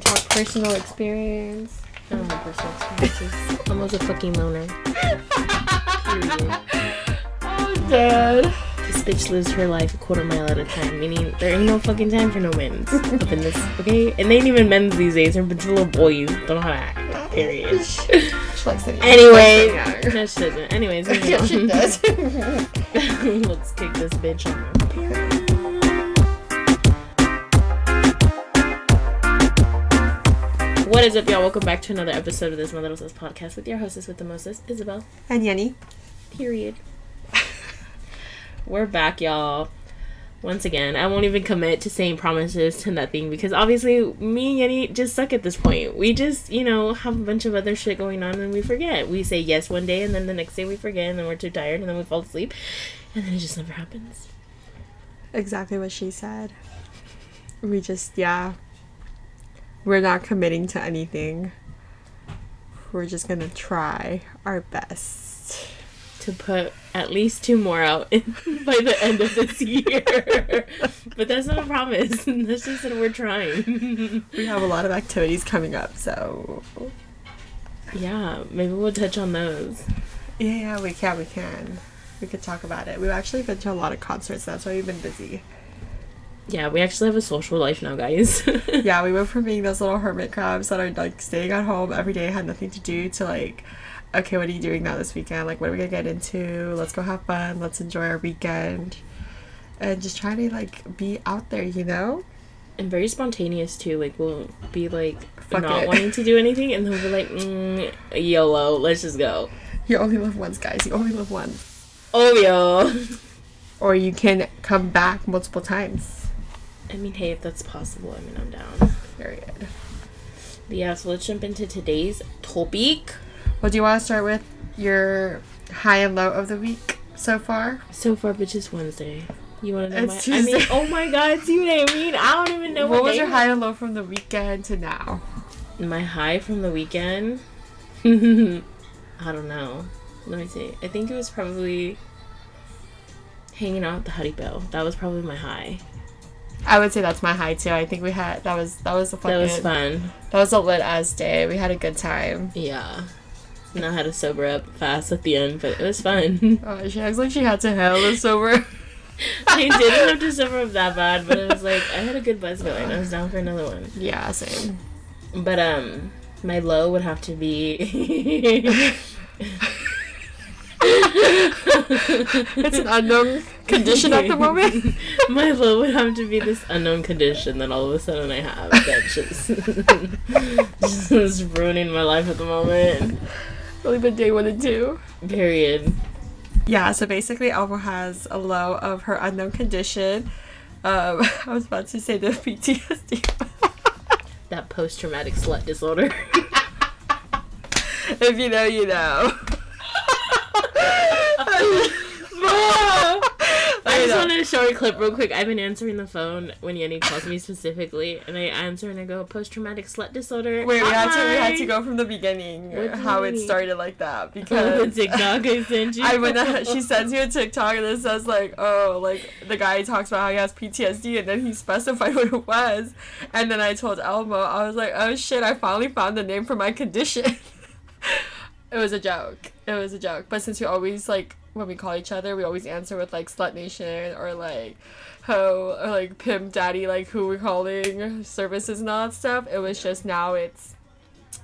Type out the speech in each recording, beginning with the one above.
can talk personal experience. I don't have personal experiences. I'm almost a fucking loner. Period. Oh, Dad. This bitch lives her life a quarter mile at a time, meaning there ain't no fucking time for no men's up in this, okay? And they ain't even men's these days, they're a bunch of little boys. Don't know how to act. Period. She likes to Anyway, no, she doesn't. Anyways, Yeah, she does. Let's kick this bitch off. What is up, y'all? Welcome back to another episode of this My Little Sis podcast with your hostess with the mostest, Isabel. and Yenny. Period. We're back, y'all. Once again, I won't even commit to saying promises to nothing because obviously me and Yenny just suck at this point. We just, you know, have a bunch of other shit going on and we forget. We say yes one day and then the next day we forget and then we're too tired and then we fall asleep and then it just never happens. Exactly what she said. We just, yeah. We're not committing to anything. We're just gonna try our best. To put at least two more out by the end of this year. but that's not a promise. That's just that we're trying. We have a lot of activities coming up, so yeah, maybe we'll touch on those. yeah, yeah, we can, we can. We could talk about it. We've actually been to a lot of concerts. That's why we've been busy. Yeah, we actually have a social life now, guys. yeah, we went from being those little hermit crabs that are like staying at home every day, had nothing to do, to like, okay, what are you doing now this weekend? Like, what are we gonna get into? Let's go have fun. Let's enjoy our weekend, and just trying to like be out there, you know. and very spontaneous too. Like we'll be like Fuck not it. wanting to do anything, and then we'll be like, mm, YOLO, let's just go. You only live once, guys. You only live once, Oh yo. or you can come back multiple times. I mean, hey, if that's possible, I mean, I'm down. Period. But yeah, so let's jump into today's topic. Well, do you want to start with your high and low of the week so far? So far, bitch, it's Wednesday. You want to know It's my? I mean, Tuesday. oh my God, see what I mean? I don't even know what was day your high and low from the weekend to now? My high from the weekend. I don't know. Let me see. I think it was probably hanging out at the Huddy Bell. That was probably my high. I would say that's my high too. I think we had that was that was a fucking That was fun. that was a lit ass day. We had a good time. Yeah. And I had to sober up fast at the end, but it was fun. Oh, she acts like she had to hell this sober. I didn't have to sober up that bad, but it was like I had a good buzz going. I was down for another one. yeah, same. But um my low would have to be It's an unknown condition at the moment. My low would have to be this unknown condition that all of a sudden I have that's just just ruining my life at the moment. Only been day one and two. Period. Yeah, so basically Elmo has a low of her unknown condition. Um, I was about to say the PTSD. That post traumatic slut disorder. if you know, you know. I just uh, wanted to show a clip real quick. I've been answering the phone when Yenny calls me specifically, and I answer and I go post traumatic slut disorder. Wait, we had to we had to go from the beginning how it mean? started like that oh, the because TikTok I sent you. I went she sends you a TikTok and it says like oh like the guy talks about how he has PTSD and then he specified what it was and then I told Elmo I was like oh shit I finally found the name for my condition. It was a joke. It was a joke. But since we always like when we call each other we always answer with like slut nation or like ho or like pimp daddy like who we're calling services and all that stuff. It was just now it's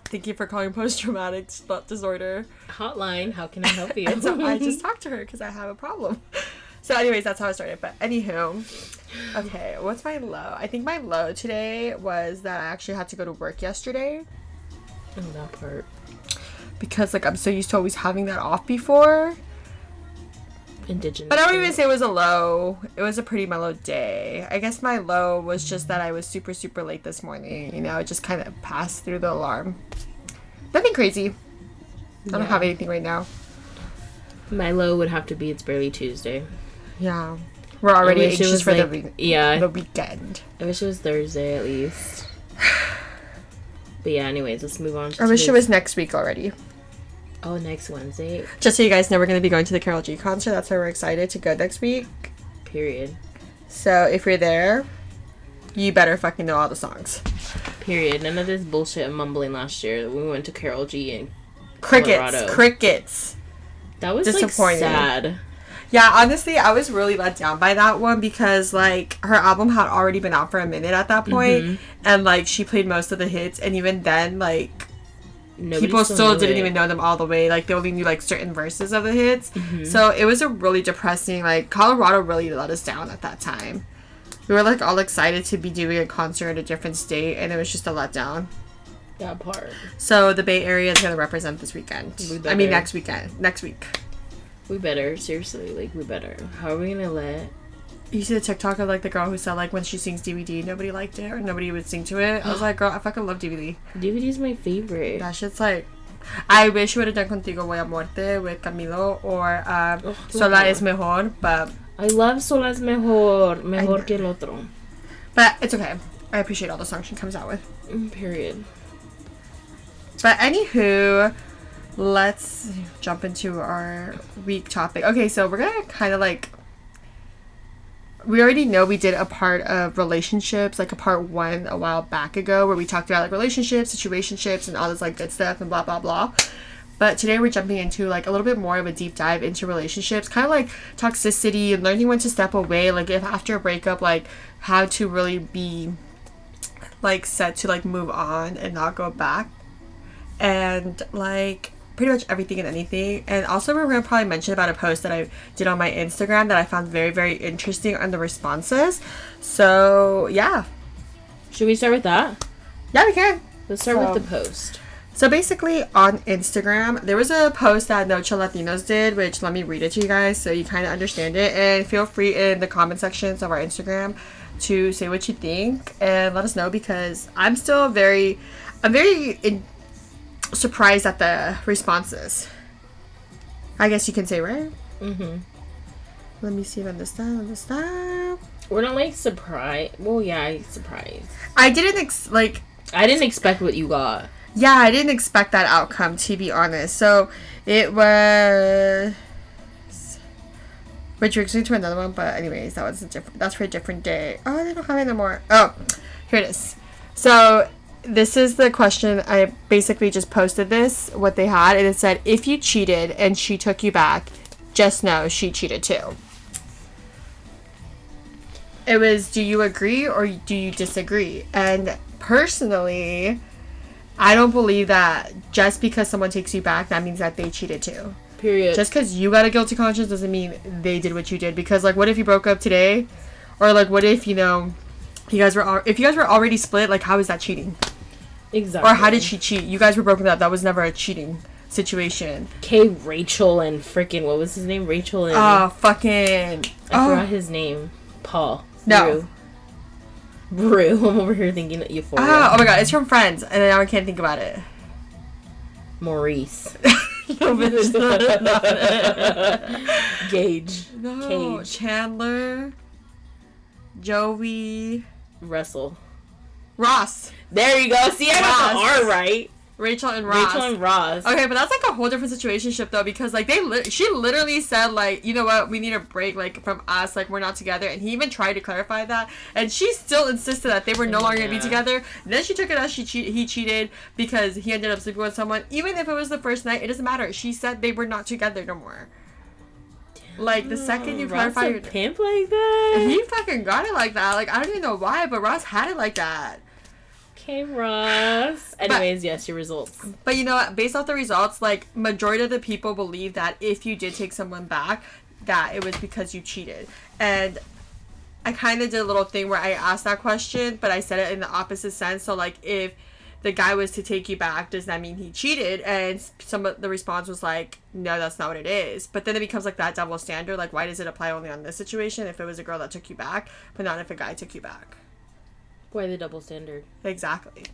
Thank you for calling post traumatic slut disorder. Hotline. How can I help you? And so I just talked to her because I have a problem. So, anyways, that's how I started. But anywho, okay, what's my low? I think my low today was that I actually had to go to work yesterday Oh, that part. Because like I'm so used to always having that off before. Indigenous. But I don't even say it was a low. It was a pretty mellow day. I guess my low was just that I was super super late this morning. You know, it just kind of passed through the alarm. Nothing crazy. I don't have anything right now. My low would have to be it's barely Tuesday. Yeah, we're already anxious for like, the week- yeah. the weekend. I wish it was Thursday at least. But yeah, anyways, let's move on. To I wish it was next week already. Oh, next Wednesday. Just so you guys know, we're going to be going to the Karol G concert. That's why we're excited to go next week. Period. So if you're there, you better fucking know all the songs. Period. None of this bullshit of mumbling last year. We went to Karol G and Crickets. Colorado. Crickets. that was like Disappointing. sad. Yeah, honestly, I was really let down by that one because like her album had already been out for a minute at that point, Mm-hmm. and like she played most of the hits, and even then, like Nobody people still knew didn't it. even know them all the way. Like they only knew like certain verses of the hits. Mm-hmm. So it was a really depressing. Like Colorado really let us down at that time. We were like all excited to be doing a concert in a different state, and it was just a letdown. that part. So the Bay Area is gonna represent this weekend. We I mean next weekend, next week. We better seriously, like we better. How are we gonna let? You see the TikTok of like the girl who said like when she sings DVD, nobody liked it or nobody would sing to it. I was like, girl, I fucking love DVD. DVD is my favorite. That shit's like. I wish we would have done Contigo Voy a Muerte with Camilo or um, Ugh, Sola es Mejor, but I love Solas mejor, mejor I- que el otro. but it's okay. I appreciate all the songs she comes out with. Mm, Period. But anywho, let's jump into our week topic. Okay, so we're gonna kind of like. We already know we did a part of relationships, like a part one a while back ago, where we talked about like relationships, situationships, and all this like good stuff and blah blah blah. But today we're jumping into like a little bit more of a deep dive into relationships, kind of like toxicity and learning when to step away. Like if after a breakup, like how to really be like set to like move on and not go back and like pretty much everything and anything. And also, we're gonna probably mention about a post that I did on my Instagram that I found very, very interesting on the responses. So yeah, Should we start with that? yeah, we can. Let's start So- with the post. So basically, on Instagram, there was a post that No Chill Latinos did, which let me read it to you guys so you kind of understand it. And feel free in the comment sections of our Instagram to say what you think and let us know because I'm still very, I'm very in, surprised at the responses. I guess you can say, right? Mm-hmm. Let me see if I understand. Understand. We're not like surprised. Well, yeah, I surprised. I didn't ex- like. I didn't expect what you got. Yeah, I didn't expect that outcome to be honest. So it was. Which brings me to another one, but anyways, that was a different. That's for a different day. Oh, they don't have it anymore. Oh, here it is. So this is the question. I basically just posted this what they had, and it said, "If you cheated and she took you back, just know she cheated too." It was, do you agree or do you disagree? And personally, I don't believe that just because someone takes you back, that means that they cheated too. Period. Just because you got a guilty conscience doesn't mean they did what you did. Because like, what if you broke up today, or like, what if you know, you guys were al- if you guys were already split? Like, how is that cheating? exactly. Or how did she cheat? You guys were broken up. That was never a cheating situation. K. Rachel and freaking what was his name? Rachel and Oh, fucking. I oh. forgot his name. Paul. No. Brew. I'm over here thinking Euphoria. Ah, oh my god, it's from Friends, and now I can't think about it. Maurice. no, but it's not- not. Gage. No, Cage. Chandler, Joey, Russell. Ross, There you go. See, I got the. R right. Rachel, and Ross. Rachel and Ross. Okay, but that's like a whole different situationship though, because like they, li- she literally said like, you know what, we need a break like from us, like we're not together, and he even tried to clarify that, and she still insisted that they were no oh longer gonna be together. And then she took it as she cheat, he cheated because he ended up sleeping with someone, even if it was the first night, it doesn't matter. She said they were not together no more. Like the second you mm, Ross clarify your pimp like that. He fucking got it like that. Like I don't even know why, but Ross had it like that. Okay, Ross. Anyways, yes, your results. But you know what? Based off the results, like majority of the people believe that if you did take someone back, that it was because you cheated. And I kind of did a little thing where I asked that question, but I said it in the opposite sense. So like if the guy was to take you back, does that mean he cheated? And some of the response was like, no, that's not what it is. But then it becomes like that double standard. Like, why does it apply only on this situation if it was a girl that took you back, but not if a guy took you back? Why the double standard? Exactly.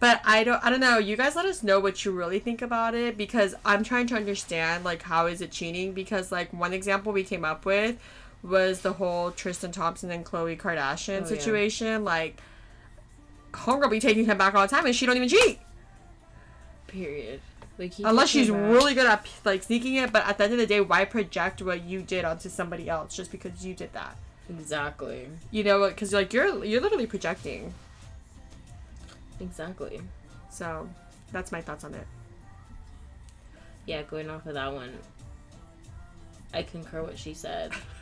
But I don't I don't know. You guys let us know what you really think about it because I'm trying to understand like how is it cheating because like one example we came up with was the whole Tristan Thompson and Khloe Kardashian Oh, yeah. situation. Like homegirl be taking him back all the time and she don't even cheat. Period. Like Unless she's really good at like sneaking it, but at the end of the day, why project what you did onto somebody else just because you did that? exactly. You know? Because like you're you're literally projecting. Exactly. So, that's my thoughts on it. Yeah, going off of that one, I concur what she said.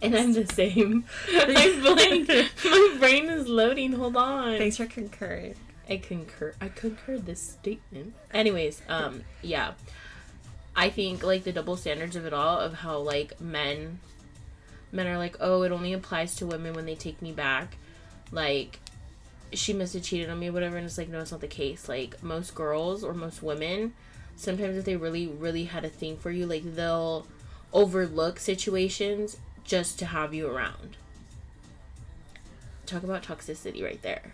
and I'm the same. I'm blank. My brain is loading. Hold on. Thanks for concurring. I concur. I concur this statement. Anyways, um, yeah, I think like the double standards of it all of how like men, men are like, oh, it only applies to women when they take me back, like. She must have cheated on me, whatever, and it's like, no, it's not the case. Like, most girls or most women, sometimes if they really, really had a thing for you, like, they'll overlook situations just to have you around. Talk about toxicity right there.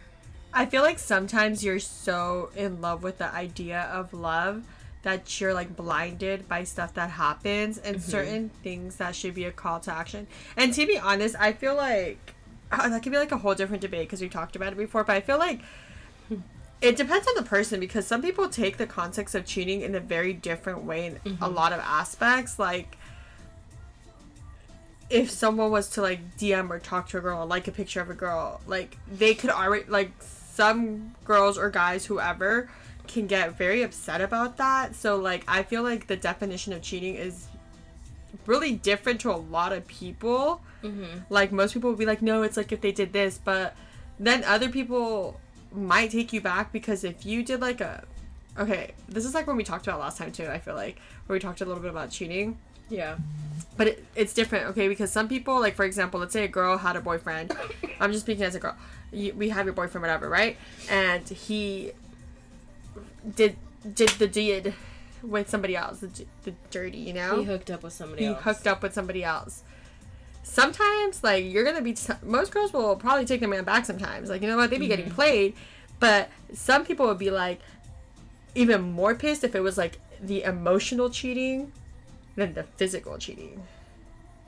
I feel like sometimes you're so in love with the idea of love that you're like blinded by stuff that happens and mm-hmm. certain things that should be a call to action. And to be honest, I feel like uh, that could be like a whole different debate because we talked about it before, but I feel like hmm. it depends on the person because some people take the context of cheating in a very different way in a mm-hmm. lot of aspects. Like, if someone was to like DM or talk to a girl, or like a picture of a girl, like they could already like some girls or guys, whoever, can get very upset about that. So like I feel like the definition of cheating is really different to a lot of people. Mm-hmm. Like most people would be like, no, it's like if they did this, but then other people might take you back because if you did like a okay, this is like when we talked about last time too, I feel like where we talked a little bit about cheating Yeah. but it, it's different okay because some people like for example let's say a girl had a boyfriend. I'm just speaking as a girl. You, we have your boyfriend whatever right? And he did did the deed with somebody else the, the dirty you know? He hooked up with somebody he else. hooked up with somebody else. Sometimes like you're gonna be t- most girls will probably take their man back sometimes. Like you know what? They be getting mm-hmm. played. But some people would be like even more pissed if it was like the emotional cheating than the physical cheating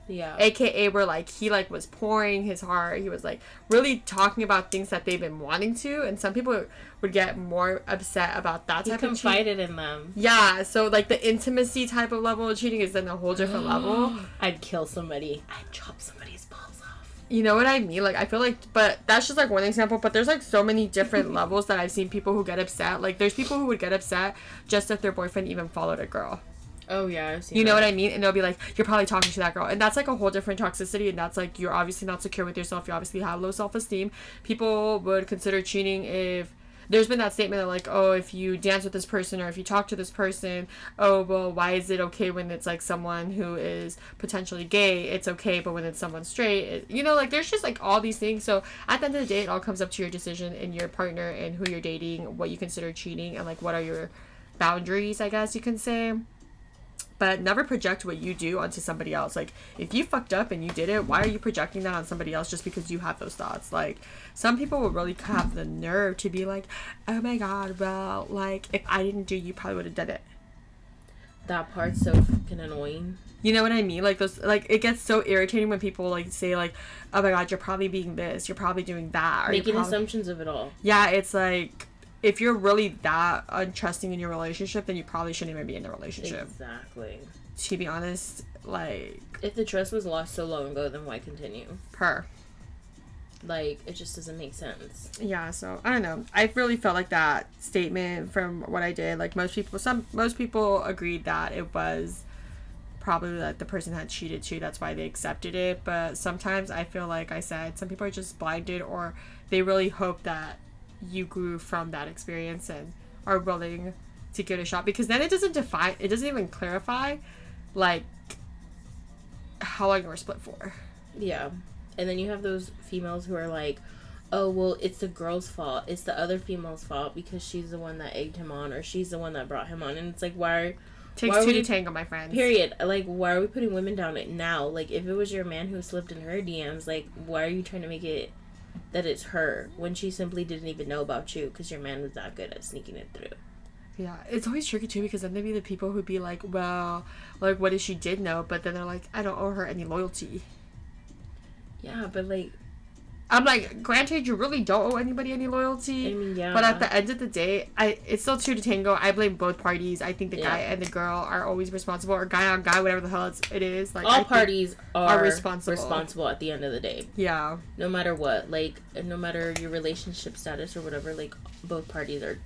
Yeah. aka where like he like was pouring his heart he was like really talking about things that they've been wanting to and some people would get more upset about that he type of cheating confided in them. yeah so like the intimacy type of level of cheating is then a whole different level I'd kill somebody. I'd chop somebody's balls off. You know what I mean? Like I feel like but that's just like one example, but there's like so many different levels that I've seen people who get upset. Like there's people who would get upset just if their boyfriend even followed a girl. Oh yeah, I've seen You know that. what I mean? And they'll be like, You're probably talking to that girl. And that's like a whole different toxicity and that's like you're obviously not secure with yourself. You obviously have low self esteem. People would consider cheating if there's been that statement that like, oh, if you dance with this person or if you talk to this person, oh well, why is it okay when it's like someone who is potentially gay? It's okay, but when it's someone straight, it, you know, like there's just like all these things. So at the end of the day, it all comes up to your decision and your partner and who you're dating, what you consider cheating, and like what are your boundaries, I guess you can say but never project what you do onto somebody else. Like, if you fucked up and you did it, why are you projecting that on somebody else just because you have those thoughts? Like, some people will really have the nerve to be like, oh my god, well, like, if I didn't do, you probably would have done it. That part's so fucking annoying. You know what I mean? Like those, like it gets so irritating when people like say like, "Oh my god, you're probably being this, you're probably doing that." Or you're Making probably- assumptions of it all. Yeah, it's like if you're really that untrusting in your relationship, then you probably shouldn't even be in the relationship. Exactly. To be honest, like If the trust was lost so long ago, then why continue? per. Like it just doesn't make sense. yeah so i don't know i really felt like that statement from what i did like most people some most people agreed that it was probably that the person had cheated too that's why they accepted it but sometimes i feel like i said some people are just blinded or they really hope that you grew from that experience and are willing to give it a shot because then it doesn't define it doesn't even clarify like how long you were split for Yeah. And then you have those females who are like, oh, well, it's the girl's fault. It's the other female's fault because she's the one that egged him on or she's the one that brought him on. And it's like, why are, takes Why two to tango my friends period. Like, why are we putting women down it now? Like, if it was your man who slipped in her DMs, like, why are you trying to make it that it's her when she simply didn't even know about you because your man was that good at sneaking it through? Yeah, it's always tricky too because then there'd be the people who'd be like, well, like, what if she did know? But then they're like, I don't owe her any loyalty. Yeah, but like, I'm like, granted, you really don't owe anybody any loyalty. I mean, yeah. But at the end of the day, I it's still two to tango. I blame both parties. I think the Yeah. guy and the girl are always responsible, or guy on guy, whatever the hell it's, it is. Like all think- parties are, are responsible. responsible at the end of the day. yeah, No matter what, like no matter your relationship status or whatever, like both parties are.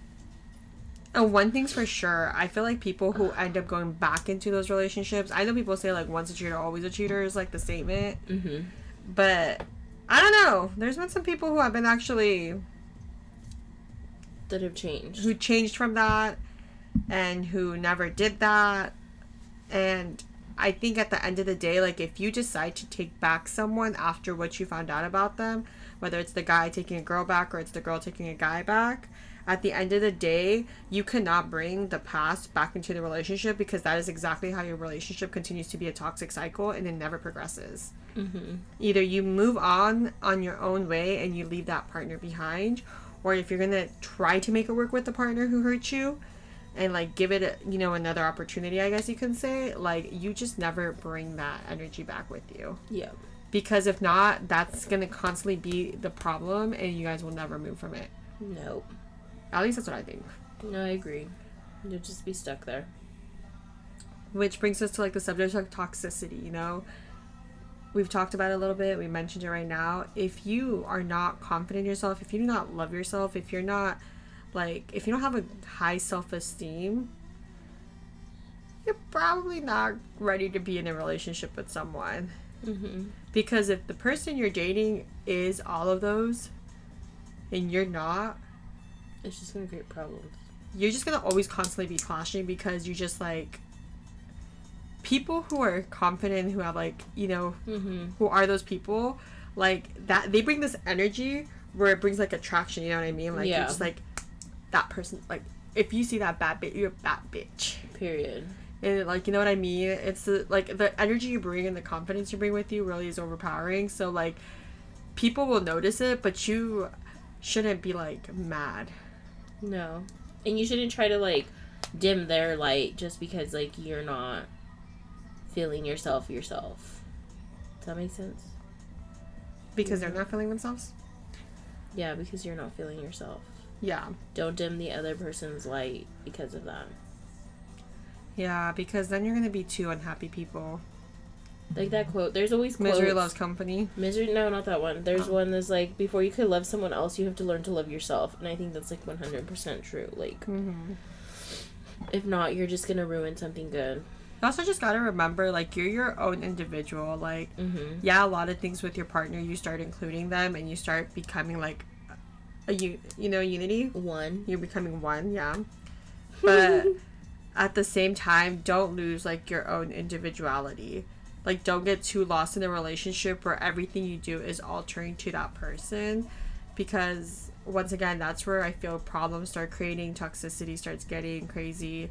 and one thing's for sure. I feel like people who end up going back into those relationships. I know people say like once a cheater, always a cheater is like the statement, Mm-hmm. but I don't know. There's been some people who have been actually That have changed. who changed from that and who never did that. And I think at the end of the day, like if you decide to take back someone after what you found out about them, whether it's the guy taking a girl back or it's the girl taking a guy back, at the end of the day, you cannot bring the past back into the relationship because that is exactly how your relationship continues to be a toxic cycle and it never progresses. Mm-hmm. Either you move on on your own way and you leave that partner behind, or if you're gonna try to make it work with the partner who hurt you, and like give it, a, you know, another opportunity, I guess you can say, like you just never bring that energy back with you. Yeah. Because if not, that's gonna constantly be the problem, and you guys will never move from it. No. At least that's what I think. No, I agree. You'll just be stuck there. Which brings us to like the subject of toxicity, you know? We've talked about it a little bit, we mentioned it right now. If you are not confident in yourself, if you do not love yourself, if you're not like if you don't have a high self-esteem, you're probably not ready to be in a relationship with someone. Mm-hmm. Because if the person you're dating is all of those and you're not, It's just gonna create problems. you're just gonna always constantly be clashing because you just like people who are confident who have like you know Mm-hmm. who are those people like that they bring this energy where it brings like attraction you know what i mean like Yeah. you're just like that person like if you see that bad bitch you're a bad bitch Period. and like you know what i mean it's the, like the energy you bring and the confidence you bring with you really is overpowering so like people will notice it but you shouldn't be like mad No. And you shouldn't try to like dim their light just because like you're not feeling yourself yourself. Does that make sense? because they're not feeling themselves Yeah, because you're not feeling yourself. yeah Don't dim the other person's light because of that. Yeah, because then you're gonna be two unhappy people. Like that quote. There's always quotes. Misery loves company. Misery. No, not that one. There's Oh. one that's like before you could love someone else, you have to learn to love yourself, and I think that's like 100% true. Like Mm-hmm. if not, you're just gonna ruin something good. You also just gotta remember, like, you're your own individual. Like, Mm-hmm. yeah, a lot of things with your partner, you start including them, and you start becoming like a you, you know, unity. One. You're becoming one, yeah. But at the same time, don't lose like your own individuality. Like, don't get too lost in a relationship where everything you do is altering to that person, because once again, that's where I feel problems start creating, toxicity starts getting crazy.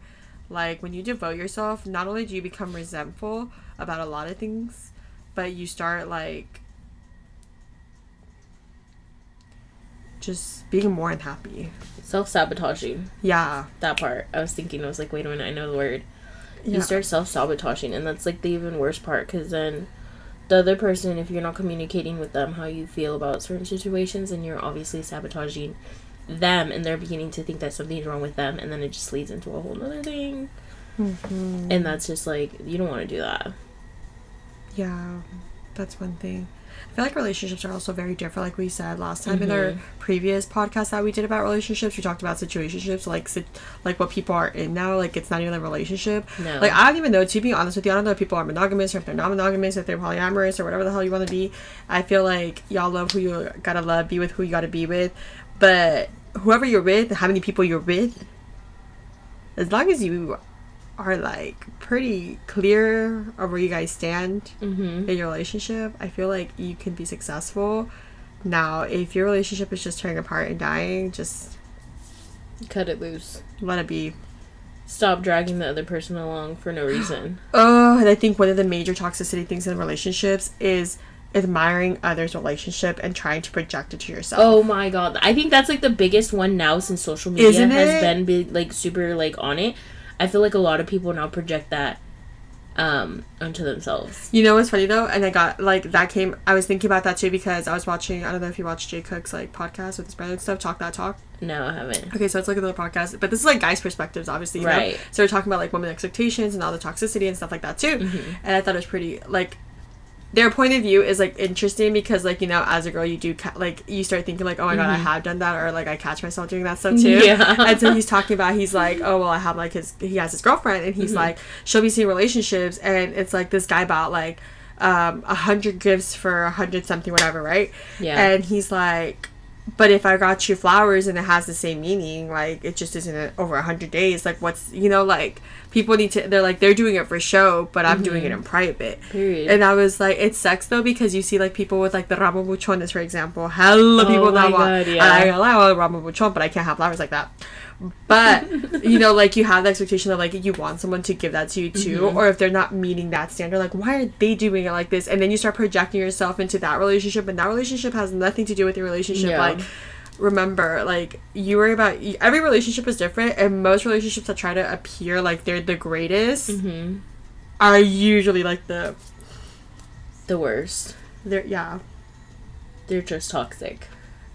Like when you devote yourself, not only do you become resentful about a lot of things, but you start like just being more unhappy. Self sabotaging. Yeah. That part. I was thinking. I was like, wait a minute. I know the word. Yeah. You start self sabotaging, and that's like the even worst part because then the other person, if you're not communicating with them how you feel about certain situations, and you're obviously sabotaging them, and they're beginning to think that something's wrong with them, and then it just leads into a whole nother thing. Mhm. And that's just like, you don't want to do that. Yeah, that's one thing. I feel like relationships are also very different. Like we said last time in our Mhm. previous podcast that we did about relationships, we talked about situationships, like sit- like what people are in now. Like it's not even a relationship. No. Like I don't even know. To be honest with you, I don't know if people are monogamous or if they're not monogamous, if they're polyamorous or whatever the hell you want to be. I feel like y'all love who you gotta love, be with who you gotta be with, but whoever you're with, how many people you're with, as long as you are like pretty clear of where you guys stand mm-hmm. in your relationship, I feel like you can be successful. Now, if your relationship is just tearing apart and dying, just Cut it loose. let it be. Stop dragging the other person along for no reason. Oh, and I think one of the major toxicity things in relationships is admiring others' relationship and trying to project it to yourself. Oh my god. I think that's like the biggest one now since social media Isn't has it? been be, like super like on it. I feel like a lot of people now project that um unto themselves. You know what's funny though, and I got like that came. I was thinking about that too because I was watching. I don't know if you watch Jay Cook's like podcast with his brother and stuff. Talk that talk. No, I haven't. Okay, so it's like another podcast, but this is like guys' perspectives, obviously. You Know? Right. So we're talking about like women expectations and all the toxicity and stuff like that too. Mm-hmm. And I thought it was pretty like their point of view is like interesting because like you know as a girl you do ca- like you start thinking like oh my god I have done that or like I catch myself doing that stuff too. Mm-hmm. Yeah. And so he's talking about he's like oh well I have like his he has his girlfriend and Mm-hmm. he's like she'll be seeing relationships and it's like this guy bought like um a hundred gifts for a hundred something whatever right Yeah. and he's like but if I got you flowers and it has the same meaning, like it just isn't a, over a hundred days. Like what's you know like people need to they're like they're doing it for show, but I'm doing it in private. Mm-hmm. Period. And I was like, it sucks though because you see like people with like the ramo buchones, for example. Hella people Oh that my want. Yeah. I allow gonna lie, I want a ramo buchon, but I can't have flowers like that. But you know, like you have the expectation of like you want someone to give that to you too, Mm-hmm. or if they're not meeting that standard, like why are they doing it like this? And then you start projecting yourself into that relationship, and that relationship has nothing to do with your relationship. Yeah. Like remember like you worry about every relationship is different and most relationships that try to appear like they're the greatest hmm are usually like the The worst. they're yeah They're just toxic.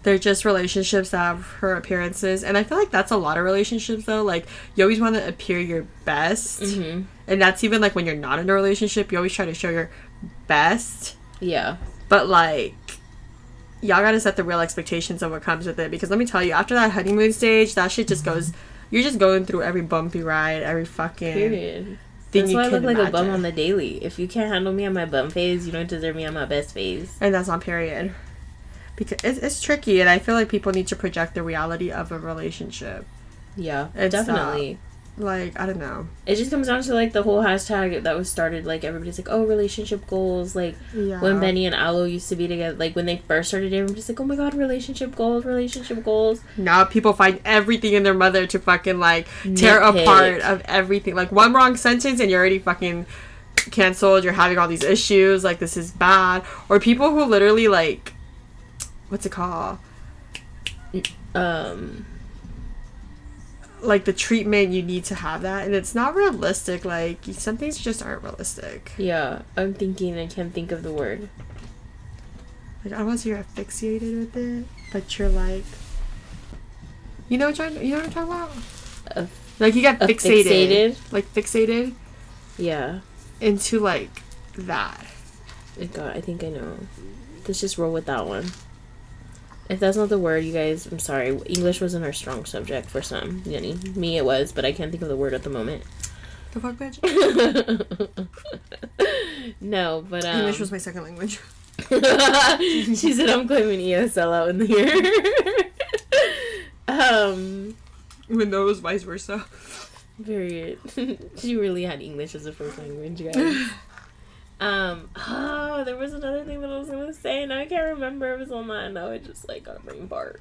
They're just relationships that have her appearances and i feel like that's a lot of relationships though like you always want to appear your best hmm and that's even like when you're not in a relationship you always try to show your best Yeah. but like y'all gotta set the real expectations of what comes with it because let me tell you after that honeymoon stage that shit just goes you're just going through every bumpy ride every fucking Period. thing That's you why I look like a bum on the daily. If you can't handle me on my bum phase, you don't deserve me on my best phase. and that's on period because it's, it's tricky and i feel like people need to project the reality of a relationship Yeah, It's, uh, definitely. like i don't know It just comes down to like the whole hashtag that was started. Like everybody's like, "Oh, relationship goals." Like yeah when Benny and Aloe used to be together, like when they first started dating, I'm just like, "Oh my god, relationship goals, relationship goals." now people find everything in their mother to fucking like tear Nitpick. apart of everything like one wrong sentence and you're already fucking canceled you're having all these issues like this is bad or people who literally like what's it called Um, like the treatment you need to have that and it's not realistic like some things just aren't realistic yeah, I'm thinking. I can't think of the word. like i don't want to say you're asphyxiated with it but you're like you know what I'm, you know what I'm talking about A- like you got fixated, fixated? like fixated Yeah. into like that Oh God, I think I know. Let's just roll with that one. If that's not the word, you guys, I'm sorry. English wasn't our strong subject for some. Jenny. Me, it was, but I can't think of the word at the moment. the fuck bitch no, but um, english was my second language she said I'm claiming ESL out in the here. um, even though was vice versa period. she really had English as a first language, guys. Um, oh, there was another thing that I was gonna say, and I can't remember. It was on that, and now it just like got a brain fart.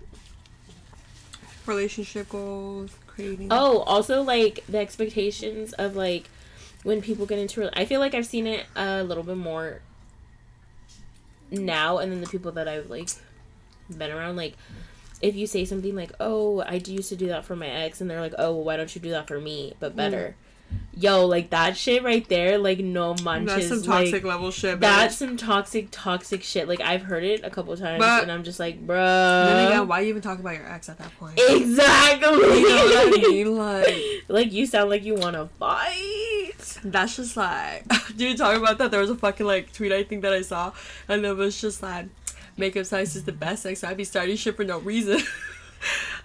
relationship goals creating Oh, also like the expectations of like when people get into. I feel like I've seen it a little bit more now, and then the people that I've like been around, like if you say something like, "Oh, I used to do that for my ex," and they're like, "Oh, well, why don't you do that for me, but better?" Yo, like that shit right there, like no manches. that's some toxic like, level shit that's some toxic, toxic shit. Like I've heard it a couple times, But- and I'm just like, bro. then bruh. again why you even talk about your ex at that point Exactly. you know what I mean like like you sound like you want to fight. that's just like dude talking about that there was a fucking like tweet i think that i saw and it was just like makeup size is the best sex i'd be starting shit for no reason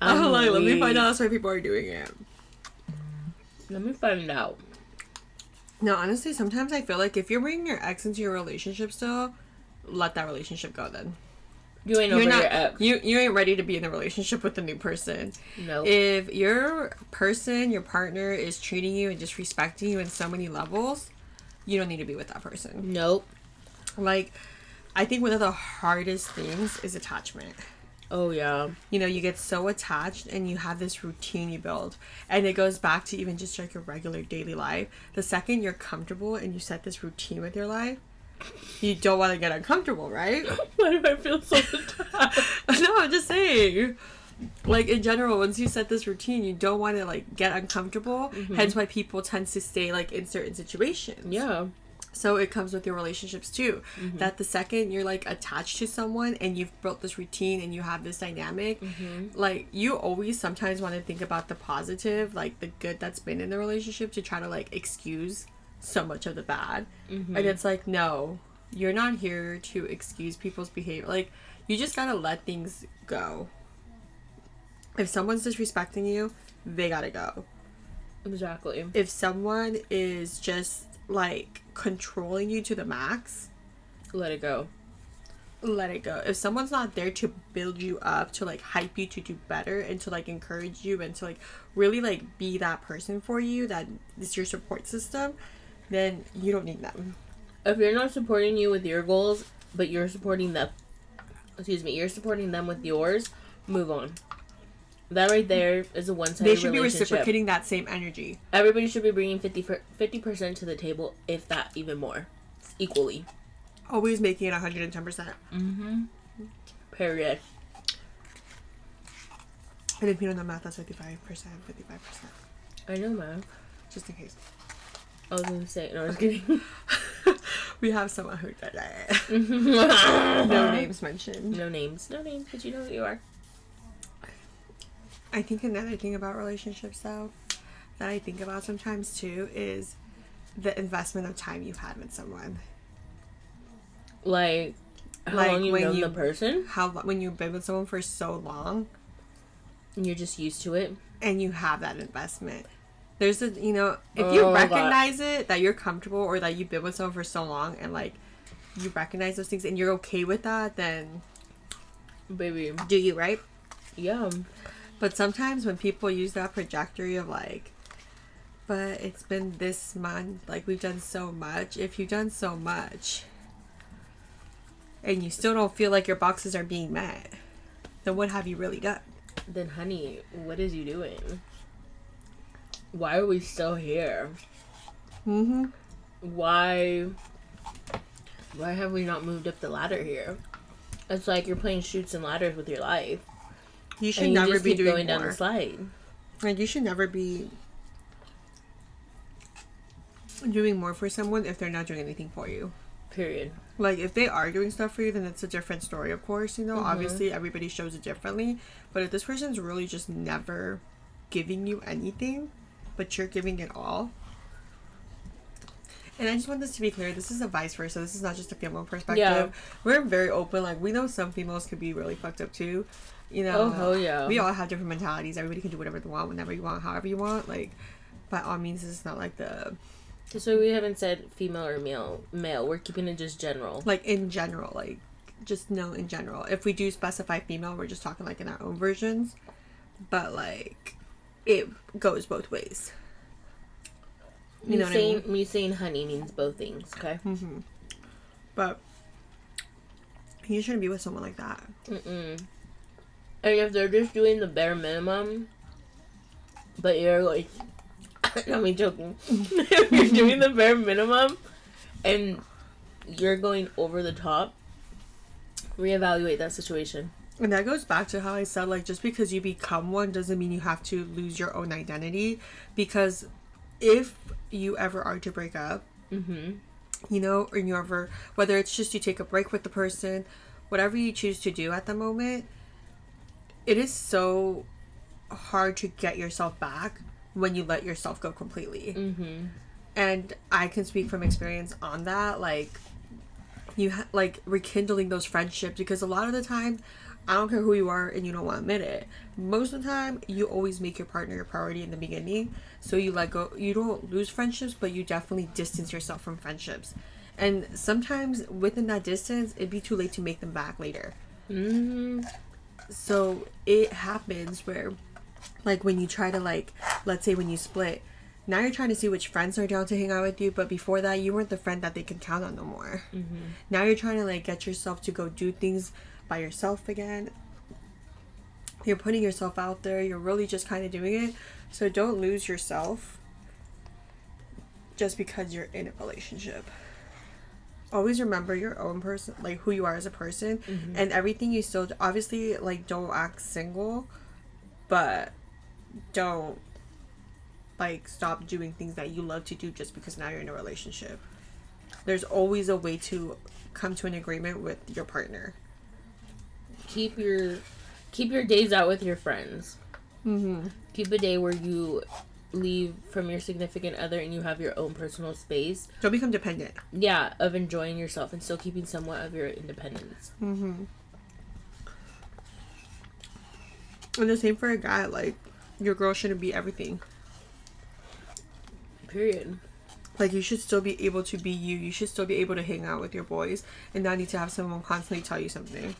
i'm I'm like let me find out that's why people are doing it Let me find out. no honestly sometimes i feel like if you're bringing your ex into your relationship still let that relationship go then You ain't you're over not your ex. you you ain't ready to be in a relationship with a new person No. if your person, your partner is treating you and disrespecting you in so many levels, you don't need to be with that person. nope. Like, I think one of the hardest things is attachment. Oh yeah. You know, you get so attached and you have this routine you build. And it goes back to even just like your regular daily life. The second you're comfortable and you set this routine with your life, you don't want to get uncomfortable, right? Why do I feel so attacked? no, I'm just saying. like in general, once you set this routine, you don't want to like get uncomfortable. Mhm. Hence why people tend to stay like in certain situations. Yeah. So it comes with your relationships too. Mhm. That the second you're like attached to someone and you've built this routine and you have this dynamic, Mhm. like you always sometimes want to think about the positive, like the good that's been in the relationship to try to like excuse so much of the bad. Mhm. And it's like, no, you're not here to excuse people's behavior. Like, you just gotta let things go. If someone's disrespecting you, they gotta go. Exactly. If someone is just like controlling you to the max, Let it go. let it go. If someone's not there to build you up, to like hype you to do better and to like encourage you and to like really like be that person for you, that is your support system, then you don't need them. If you're not supporting you with your goals, but you're supporting them, excuse me, you're supporting them with yours, move on. That right there is a one-sided They should be reciprocating that same energy. Everybody should be bringing 50 percent to the table, if that even more, equally. Always making it 110%. Mm-hmm. Period. And if you don't know math, that's 55%, 55%. I know, man. Just in case. I was gonna say, no, I was kidding. we have someone who did it. no No names mentioned. No names. No names, but you know who you are. I think another thing about relationships, though, that I think about sometimes too is the investment of time you've had with someone. Like, how Like, long you've when known you- the person, How when you've been with someone for so long and you're just used to it. and you have that investment. There's a you know if you Oh, God. recognize it that you're comfortable or that you've been with someone for so long and like you recognize those things and you're okay with that, then Baby. do you right? Yeah. But sometimes when people use that trajectory of like, but it's been this month, like we've done so much. If you've done so much and you still don't feel like your boxes are being met, then what have you really done? Then, honey, what is you doing? Why are we still here? Mm-hmm. Why? Why have we not moved up the ladder here? It's like you're playing Chutes and Ladders with your life, You should and never be doing going down more. the slide. Like you should never be doing more for someone if they're not doing anything for you. Period. Like if they are doing stuff for you, then it's a different story. Of course, you know. Mhm. Obviously, everybody shows it differently. But if this person's really just never giving you anything, but you're giving it all. And I just want this to be clear. This is a vice versa. This is not just a female perspective. Yeah. We're very open. Like we know some females could be really fucked up too. You know. Oh yeah. We all have different mentalities. Everybody can do whatever they want, whenever you want, however you want. Like, by all means, it's not like the So we haven't said female or male. Male. We're keeping it just general. like in general. Like, just know in general. If we do specify female, we're just talking like in our own versions. But like, it goes both ways. You know what I saying me saying honey means both things. Okay. Mm-hmm. But you shouldn't be with someone like that. Mm-mm. And if they're just doing the bare minimum, but you're like, not me joking. if you're doing the bare minimum, and you're going over the top, reevaluate that situation. And that goes back to how I said, like, just because you become one doesn't mean you have to lose your own identity. Because if you ever are to break up, Mm-hmm. you know, or you ever, whether it's just you take a break with the person, whatever you choose to do at the moment, it is so hard to get yourself back when you let yourself go completely. Mm-hmm. And I can speak from experience on that. Like, you ha- like rekindling those friendships because a lot of the time, I don't care who you are and you don't want to admit it. Most of the time, you always make your partner your priority in the beginning. So you let go, you don't lose friendships, but you definitely distance yourself from friendships. And sometimes within that distance, it'd be too late to make them back later. Mm-hmm. So it happens where, like, when you try to, like, let's say when you split, now you're trying to see which friends are down to hang out with you, but before that, you weren't the friend that they can count on no more. Mm-hmm. Now you're trying to, like, get yourself to go do things by yourself again. You're putting yourself out there, you're really just kind of doing it. So don't lose yourself just because you're in a relationship. Always remember your own person, like who you are as a person, Mm-hmm. and everything you still obviously like don't act single but don't like stop doing things that you love to do just because now you're in a relationship. There's always a way to come to an agreement with your partner. Keep your keep your days out with your friends. Mm-hmm. Keep a day where you leave from your significant other and you have your own personal space. Don't become dependent. Yeah, of enjoying yourself and still keeping somewhat of your independence. Mm-hmm. And the same for a guy. Like, your girl shouldn't be everything. Period. Like, you should still be able to be you. You should still be able to hang out with your boys and not need to have someone constantly tell you something.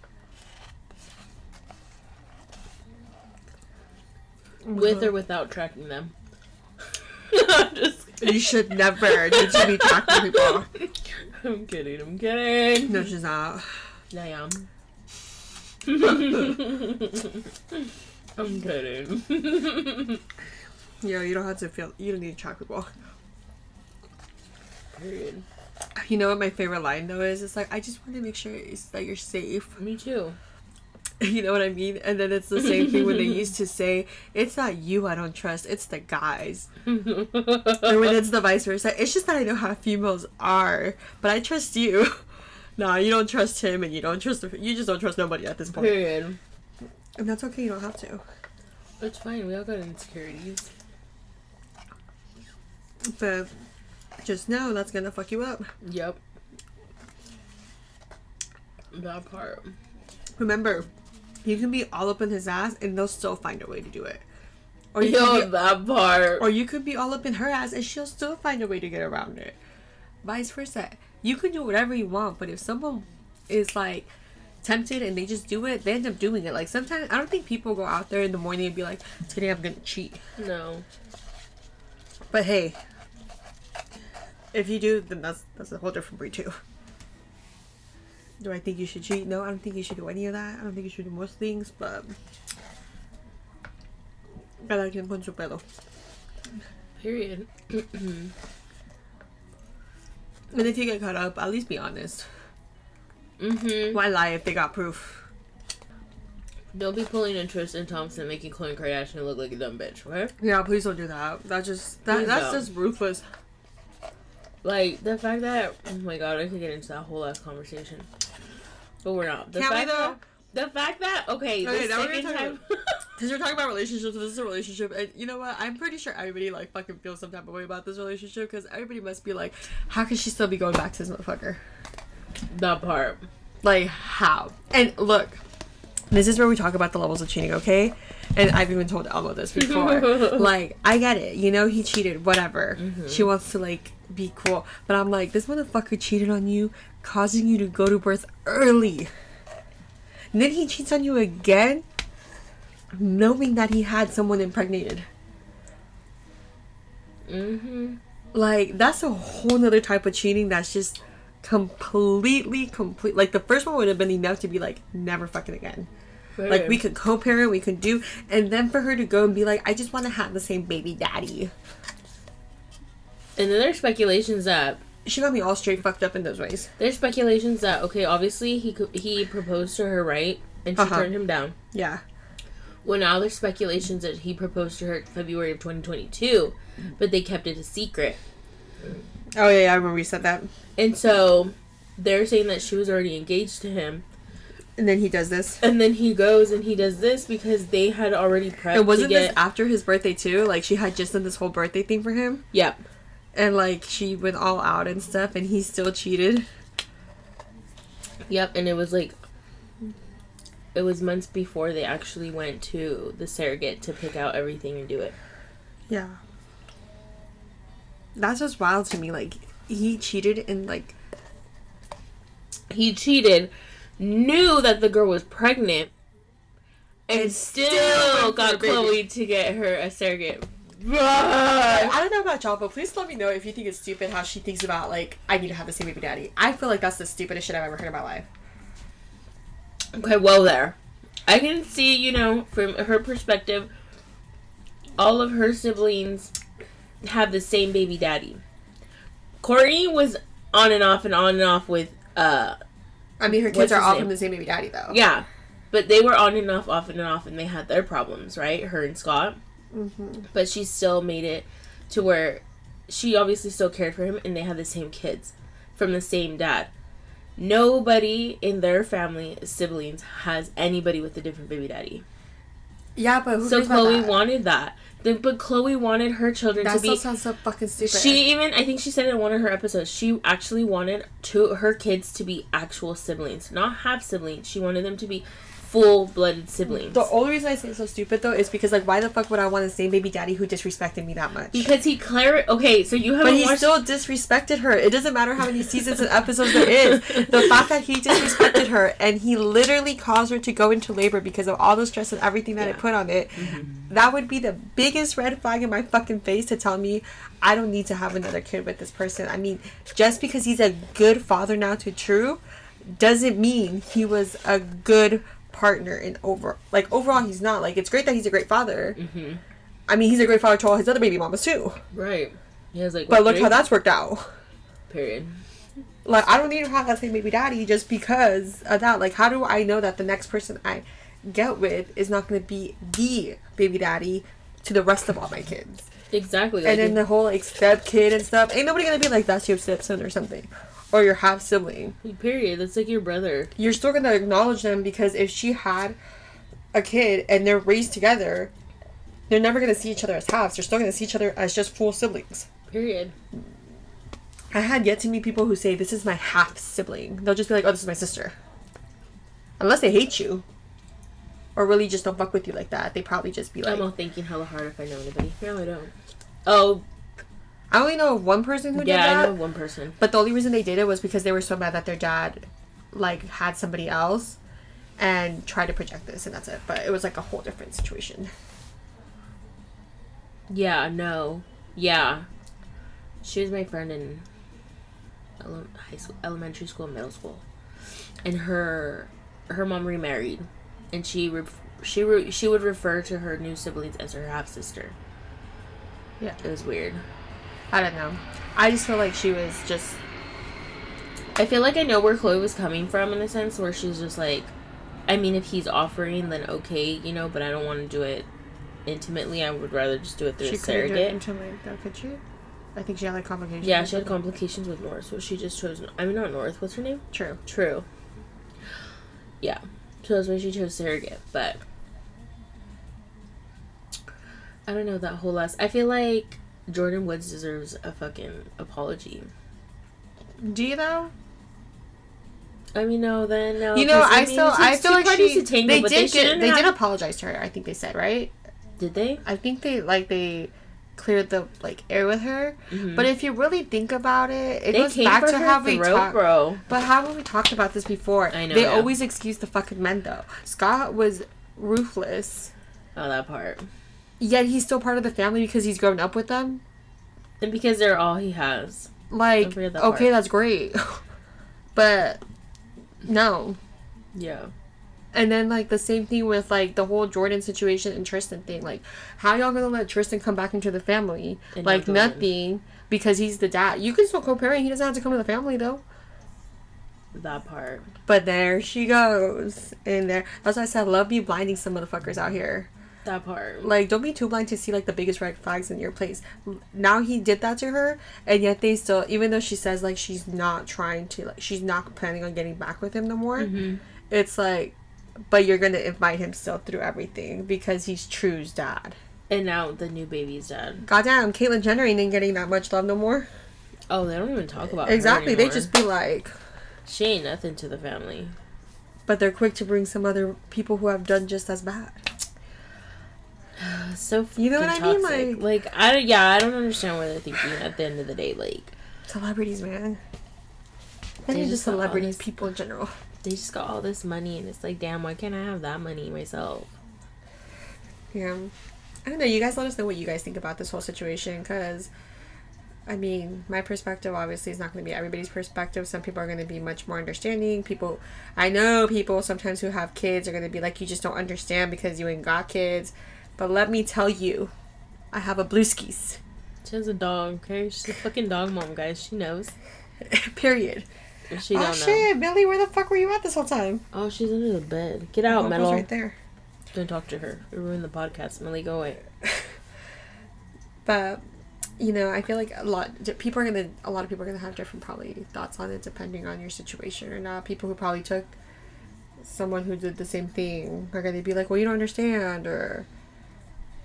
With or without tracking them. I'm just You should never need to be tracking people. I'm kidding, I'm kidding. No, she's not. I am. I'm kidding. Yeah, you don't have to feel. You don't need to track people. Period. You know what my favorite line though is? It's like I just want to make sure that you're safe. Me too. You know what I mean? And then it's the same thing when they used to say, "It's not you I don't trust, it's the guys." And when it's the vice versa, it's just that I know how females are, but I trust you. nah, you don't trust him, and you don't trust. The, you just don't trust nobody at this point. Period. And that's okay. You don't have to. It's fine. We all got insecurities. But just know that's gonna fuck you up. Yep. That part. Remember, you can be all up in his ass, and they'll still find a way to do it. Or you, Yo, be, that part. or you could be all up in her ass, and she'll still find a way to get around it. Vice versa. You can do whatever you want, but if someone is like tempted and they just do it, they end up doing it. Like sometimes I don't think people go out there in the morning and be like, "Today I'm gonna cheat." No. But hey, if you do, then that's that's a whole different breed too. Do I think you should cheat? No, I don't think you should do any of that. I don't think you should do most things, but cada quien con su pedo. Period. And if you get caught up, at least be honest. mm-hmm. Why lie if they got proof? Don't be pulling a Tristan Thompson making Khloe Kardashian look like a dumb bitch, okay? Yeah, please don't do that. That just that Please that's don't. just ruthless. Like the fact that oh my god, I could get into that whole ass conversation, but we're not. The Can't we fact though? that the fact that okay, Okay, the now we're gonna second time. Because we're talking about relationships, this is a relationship, and you know what? I'm pretty sure everybody like fucking feels some type of way about this relationship because everybody must be like, how can she still be going back to this motherfucker? that part. Like how? And look, this is where we talk about the levels of cheating, okay? And I've even told Elmo this before. like, I get it, you know, he cheated, whatever. She wants to like be cool, but I'm like, this motherfucker cheated on you, causing you to go to birth early. And then he cheats on you again, knowing that he had someone impregnated. Mm-hmm. Like that's a whole nother type of cheating that's just completely complete like the first one would have been enough to be like never fucking again like we could co-parent we could do and then for her to go and be like i just want to have the same baby daddy And then there's speculations that she got me all straight fucked up in those ways there's speculations that okay, obviously he he proposed to her right, and she Uh-huh. turned him down. yeah Well, now there's speculations that he proposed to her February of 2022, but they kept it a secret. Oh yeah, yeah i remember you said that And so they're saying that she was already engaged to him. and then he does this And then he goes and he does this because they had already prepped and wasn't to get. this after his birthday too like she had just done this whole birthday thing for him Yep. and like she went all out and stuff and he still cheated Yep. And it was like. It was months before they actually went to the surrogate to pick out everything and do it. yeah that's just wild to me like he cheated and like He cheated, knew that the girl was pregnant, and, And still, still got for baby. Khloe to get her a surrogate. I don't know about y'all, but please let me know if you think it's stupid how she thinks about like I need to have the same baby daddy. I feel like that's the stupidest shit I've ever heard in my life. Okay, well there. I can see, you know, from her perspective, all of her siblings have the same baby daddy. Kourtney was on and off and on and off with uh I mean, her kids are all name? from the same baby daddy though. yeah. but they were on and off, off and off, and they had their problems, right? Her and Scott. Mm-hmm. But she still made it to where she obviously still cared for him, and they had the same kids from the same dad. Nobody in their family siblings has anybody with a different baby daddy. Yeah, but who So Khloe that? wanted that. But Khloe wanted her children That to be. sounds so fucking stupid. She even, I think she said in one of her episodes, she actually wanted to her kids to be actual siblings, not half siblings. She wanted them to be full blooded siblings. the only reason I say it's so stupid though is because like why the fuck would I want the same baby daddy who disrespected me that much? because he clar. Okay, so you haven't he watched. still disrespected her. It doesn't matter how many seasons and episodes there is. The fact that he disrespected her and he literally caused her to go into labor because of all the stress and everything that Yeah. it put on it, mm-hmm. that would be the biggest red flag in my fucking face to tell me I don't need to have another kid with this person. I mean, just because he's a good father now to True doesn't mean he was a good partner in over like overall he's not like it's great that he's a great father hmm i mean he's a great father to all his other baby mamas too Right. He has like. but look three? how that's worked out Period. like I don't need to have that same baby daddy just because of that. Like, how do I know that the next person I get with is not going to be the baby daddy to the rest of all my kids? Exactly. Like and then the whole like step kid and stuff. Ain't nobody gonna be like that's your stepson or something, or your half sibling. period. That's like your brother. You're still gonna acknowledge them because if she had a kid and they're raised together, they're never gonna see each other as halves. They're still gonna see each other as just full siblings. Period. I had yet to meet people who say this is my half sibling. They'll just be like, "Oh, this is my sister." Unless they hate you, or really just don't fuck with you like that, they probably just be like, I'm all thinking hella hard if I know anybody. No, I don't. Oh, "I only know of one person who yeah, did I that." know one person. But the only reason they did it was because they were so mad that their dad, like, had somebody else, and tried to project this, and that's it. But it was like a whole different situation. Yeah, no. Yeah. She was my friend in ele- high school, elementary school, middle school. And her her mom remarried, and she re- she re- she would refer to her new siblings as her half sister. Yeah. It was weird. I don't know. I just feel like she was just I feel like I know where Khloe was coming from in a sense where she's just like I mean if he's offering then okay, you know, but I don't want to do it intimately. I would rather just do it through she a couldn't do it surrogate. like that, could she? I think she had like complications. Yeah, she had complications with North, so she just chose. I mean, not North. What's her name? True. True. Yeah, so that's why she chose surrogate. But I don't know that whole last. I feel like Jordyn Woods deserves a fucking apology. Do you though? I mean, no, then no. you know, I mean, still, I feel like she, tango, they did, they get, they have- did apologize to her. I think they said right. Did they? I think they like they cleared the like air with her. Mhm. But if you really think about it, it they goes came back to how we throat, talked. bro. But how have we talked about this before? I know, They yeah. always excuse the fucking men though. Scott was ruthless, Oh, that part. Yet he's still part of the family because he's grown up with them. And because they're all he has. Like, that okay, part. that's great, but no. Yeah. And then like the same thing with like the whole Jordyn situation and Tristan thing. Like, how y'all gonna let Tristan come back into the family? And like Jordyn. nothing because he's the dad. You can still co-parent. He doesn't have to come to the family though. That part. But there she goes. And there, that's why I said, love be blinding some motherfuckers out here. That part. Like, don't be too blind to see like the biggest red flags in your place. Now he did that to her, and yet they still, even though she says like she's not trying to, like she's not planning on getting back with him no more. hmm It's like, but you're gonna invite him still through everything because he's True's dad. And now the new baby's dead. Goddamn, Caitlyn Jenner ain't getting that much love no more. Oh, they don't even talk about her Exactly, they just be like, She ain't nothing to the family. but they're quick to bring some other people who have done just as bad. So You know what I mean? toxic. Like, I don't, yeah, I don't understand what they're thinking at the end of the day. Like, Celebrities, man. They just just celebrities, this- people in general. they just got all this money, and it's like, damn, why can't I have that money myself? Yeah. I don't know. You guys let us know what you guys think about this whole situation because, I mean, my perspective obviously is not going to be everybody's perspective. Some people are going to be much more understanding. People, I know people sometimes who have kids are going to be like, you just don't understand because you ain't got kids. But let me tell you, I have a blue skis. She has a dog, okay? She's a fucking dog mom, guys. She knows. Period. She oh don't know. shit, Millie, where the fuck were you at this whole time? Oh, she's under the bed. Get out, Oh, Metal. right there. Don't talk to her. You ruin the podcast. Millie, go away. But you know, I feel like a lot people are gonna a lot of people are gonna have different probably thoughts on it depending on your situation or not. People who probably took someone who did the same thing are gonna be like, Well you don't understand or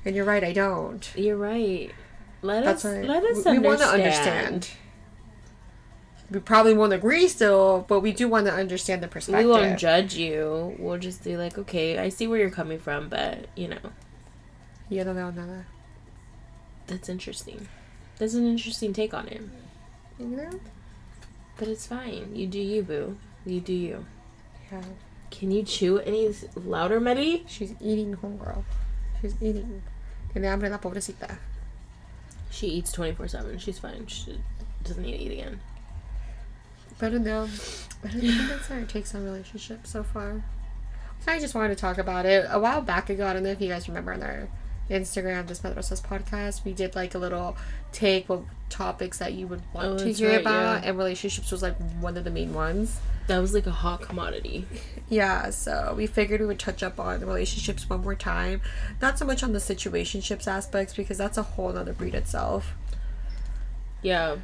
and you're right, I don't. You're right. Let That's us right. let us we, we want to understand. We probably won't agree still, but we do want to understand the perspective. We won't judge you. We'll just be like, okay, I see where you're coming from, but you know, Yeah, no, no, no. that's interesting. That's an interesting take on it. You know? But it's fine. You do you, boo. You do you. Yeah. Can you chew any louder, Melly? She's eating homegirl. She's eating. Tiene hambre la pobrecita. She eats 24 7. She's fine. She doesn't need to eat again. But no, I don't think that's our takes on relationships so far. I just wanted to talk about it a while back ago. I don't know if you guys remember on our Instagram, this Medrosas podcast, we did like a little take of topics that you would want Oh, to hear right, about, yeah. and relationships was like one of the main ones. That was like a hot commodity. Yeah, so we figured we would touch up on the relationships one more time. Not so much on the situationships aspects because that's a whole other breed itself. Yeah.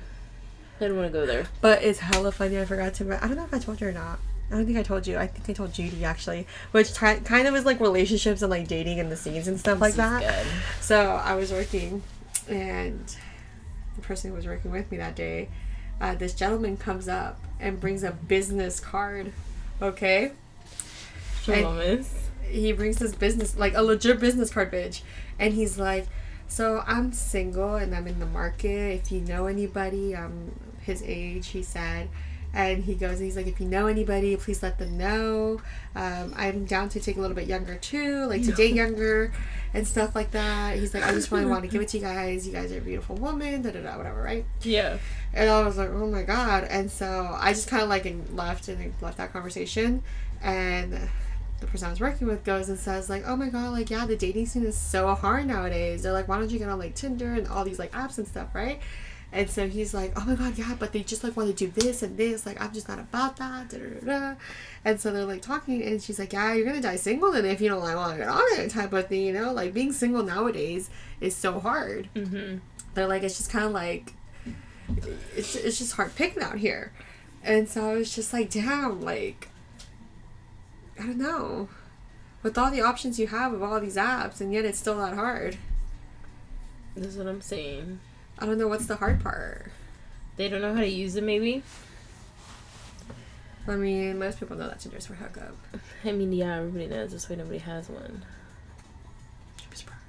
I don't want to go there. But it's hella funny. I forgot to. I don't know if I told you or not. I don't think I told you. I think I told Judy actually, which ti kind of was like relationships and like dating and the scenes and stuff like This is that. good. So I was working, and the person who was working with me that day, uh, this gentleman comes up and brings a business card. Okay, he brings this business like a legit business card bitch and he's like so i'm single and i'm in the market if you know anybody i'm his age he said and he goes and he's like if you know anybody please let them know um, i'm down to take a little bit younger too like to date younger and stuff like that he's like i just really want to give it to you guys you guys are a beautiful woman da da da whatever right Yeah. and I was like, oh my god. And so I just kind of like left and left that conversation. And the person I was working with goes and says, like, oh my god, like, yeah, the dating scene is so hard nowadays. They're like, why don't you get on like Tinder and all these like apps and stuff, right? And so he's like, oh my god, yeah, but they just like want to do this and this. Like, I'm just not about that. Da, da, da. And so they're like talking, and she's like, yeah, you're gonna die single then if you don't like want to get on it, type of thing, you know? Like, being single nowadays is so hard Mm-hmm. they're like it's just kind of like it's, it's just hard picking out here and so i was just like damn like i don't know with all the options you have of all these apps and yet it's still that hard That's what I'm saying. I don't know what's the hard part They don't know how to use it, maybe? i mean most people know that tinder's for hookup I mean, yeah, everybody knows. That's why nobody has one. I'm surprised.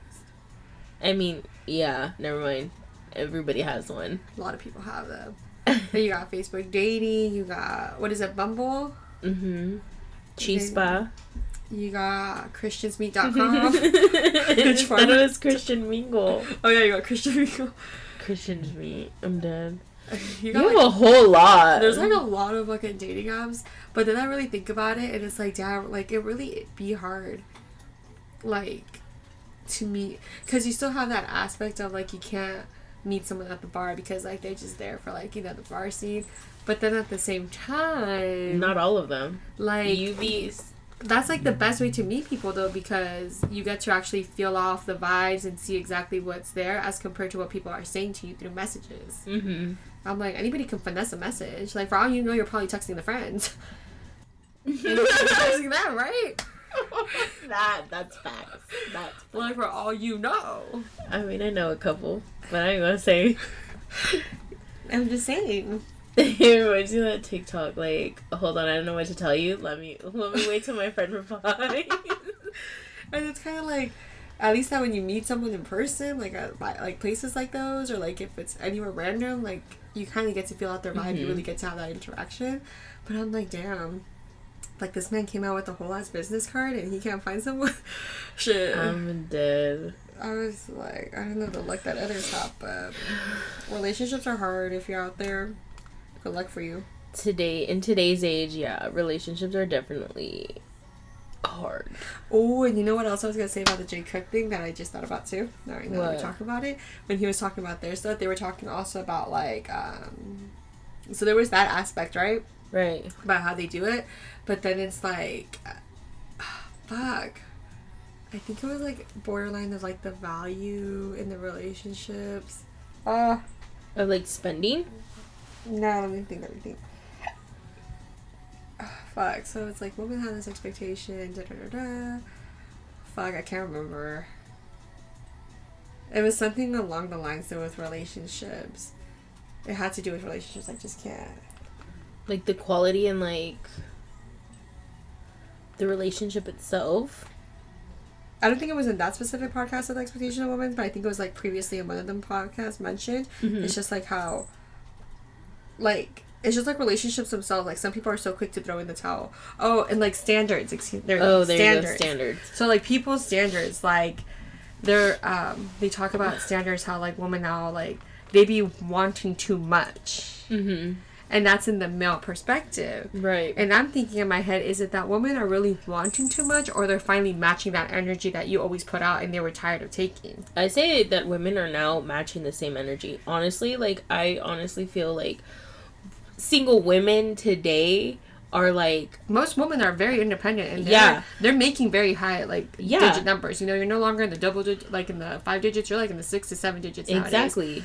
I mean, yeah, never mind. Everybody has one. a lot of people have them you got facebook dating you got what is it bumble Mm-hmm. Chispa. you got christiansmeet.com Which one? That was Christian Mingle. oh yeah you got christian Christian's meet. I'm dead. you You have like, a whole lot. There's like a lot of fucking dating apps, but then I really think about it, and it's like, damn, like it really be hard, like, to meet, because you still have that aspect of like you can't meet someone at the bar because like they're just there for like you know the bar scene, but then at the same time, Not all of them. like You be that's like the best way to meet people though because you get to actually feel off the vibes and see exactly what's there as compared to what people are saying to you through messages. Mm-hmm. I'm like, anybody can finesse a message. Like, for all you know, you're probably texting the friends. Texting them, right? that that's facts. That's Like, for all you know. I mean, I know a couple, but I ain't gonna say. I'm just saying. It reminds me of that TikTok. Like, hold on, I don't know what to tell you. Let me let me wait till my friend replies. And it's kind of like, at least that when you meet someone in person, like at like places like those, or like if it's anywhere random, like you kind of get to feel out their vibe. You Mhm. really get to have that interaction. But I'm like, damn. Like this man came out with a whole ass business card and he can't find someone. Shit. I'm dead. I was like, I don't know the luck that others have, but relationships are hard if you're out there. Good luck for you. Today in today's age, yeah, relationships are definitely hard. Oh, and you know what else I was gonna say about the Jay Cook thing that I just thought about too? Now that we What? talk about it, when he was talking about their stuff, they were talking also about like, um, so there was that aspect, right? Right. about how they do it, but then it's like, fuck. I think it was like borderline of like the value in the relationships. Uh, Of like spending. No, let me think. Let me think. Fuck. So it's like women have this expectation. Da da da da. Fuck. I can't remember. It was something along the lines though with relationships. It had to do with relationships. I just can't. Like the quality and like the relationship itself. I don't think it was in that specific podcast of the expectation of women, but I think it was like previously in one of them podcasts mentioned. Mhm. It's just like how, like, it's just like relationships themselves. Like some people are so quick to throw in the towel. Oh, and like standards. Excuse, there Oh, there standards. you go. Standards. So like people's standards, like they're um they talk about standards how like women now like they be wanting too much, Mm-hmm. and that's in the male perspective. Right. And I'm thinking in my head, is it that women are really wanting too much, or they're finally matching that energy that you always put out and they were tired of taking? I say that women are now matching the same energy. Honestly, like I honestly feel like single women today are like Most women are very independent and they're, Yeah. they're making very high like Yeah. digit numbers. You know, you're no longer in the double digit, like in the five digits. You're like in the six to seven digits. Nowadays. exactly.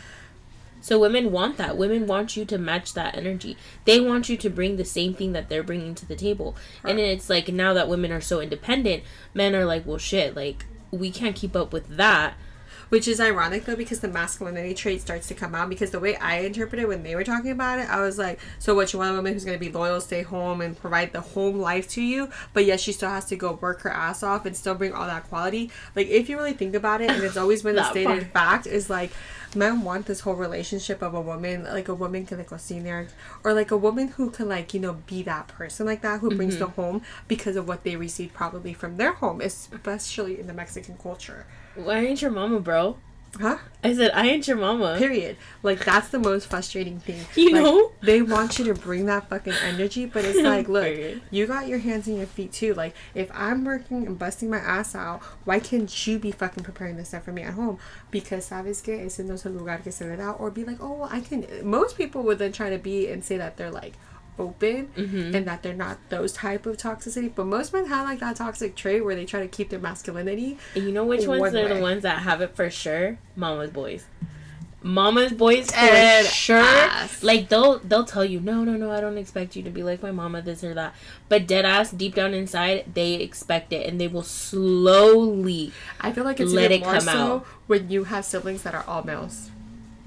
So women want that. Women want you to match that energy. They want you to bring the same thing that they're bringing to the table. And then it's like now that women are so independent, men are like, "Well, shit, like we can't keep up with that." Which is ironic though, because the masculinity trait starts to come out. Because the way I interpreted when they were talking about it, I was like, "So what? You want a woman who's going to be loyal, stay home, and provide the home life to you, but yet she still has to go work her ass off and still bring all that quality." Like, if you really think about it, and it's always been the That stated fact, is like men want this whole relationship of a woman, like a woman can like cociner, or like a woman who can like you know be that person like that who brings the mm-hmm. home because of what they received probably from their home, especially in the Mexican culture, Why ain't your mama, bro? huh? I said, "I ain't your mama." Period. Like that's the most frustrating thing. You Like, know? they want you to bring that fucking energy, but it's like, look, Period. you got your hands and your feet too. Like if I'm working and busting my ass out, why can't you be fucking preparing this stuff for me at home? Because sabes que es en ese lugar que se le da, or be like, oh, well, I can. Most people would then try to be and say that they're like open Mm-hmm. and that they're not those type of toxicity but most men have like that toxic trait where they try to keep their masculinity And you know which ones One are the ones that have it for sure? Mama's boys. Mama's boys for Dead sure. ass. Like they'll they'll tell you, no, no, no, I don't expect you to be like my mama, this or that. But dead ass, deep down inside, they expect it, and they will slowly. i feel like it's Let even it more come so out. when you have siblings that are all males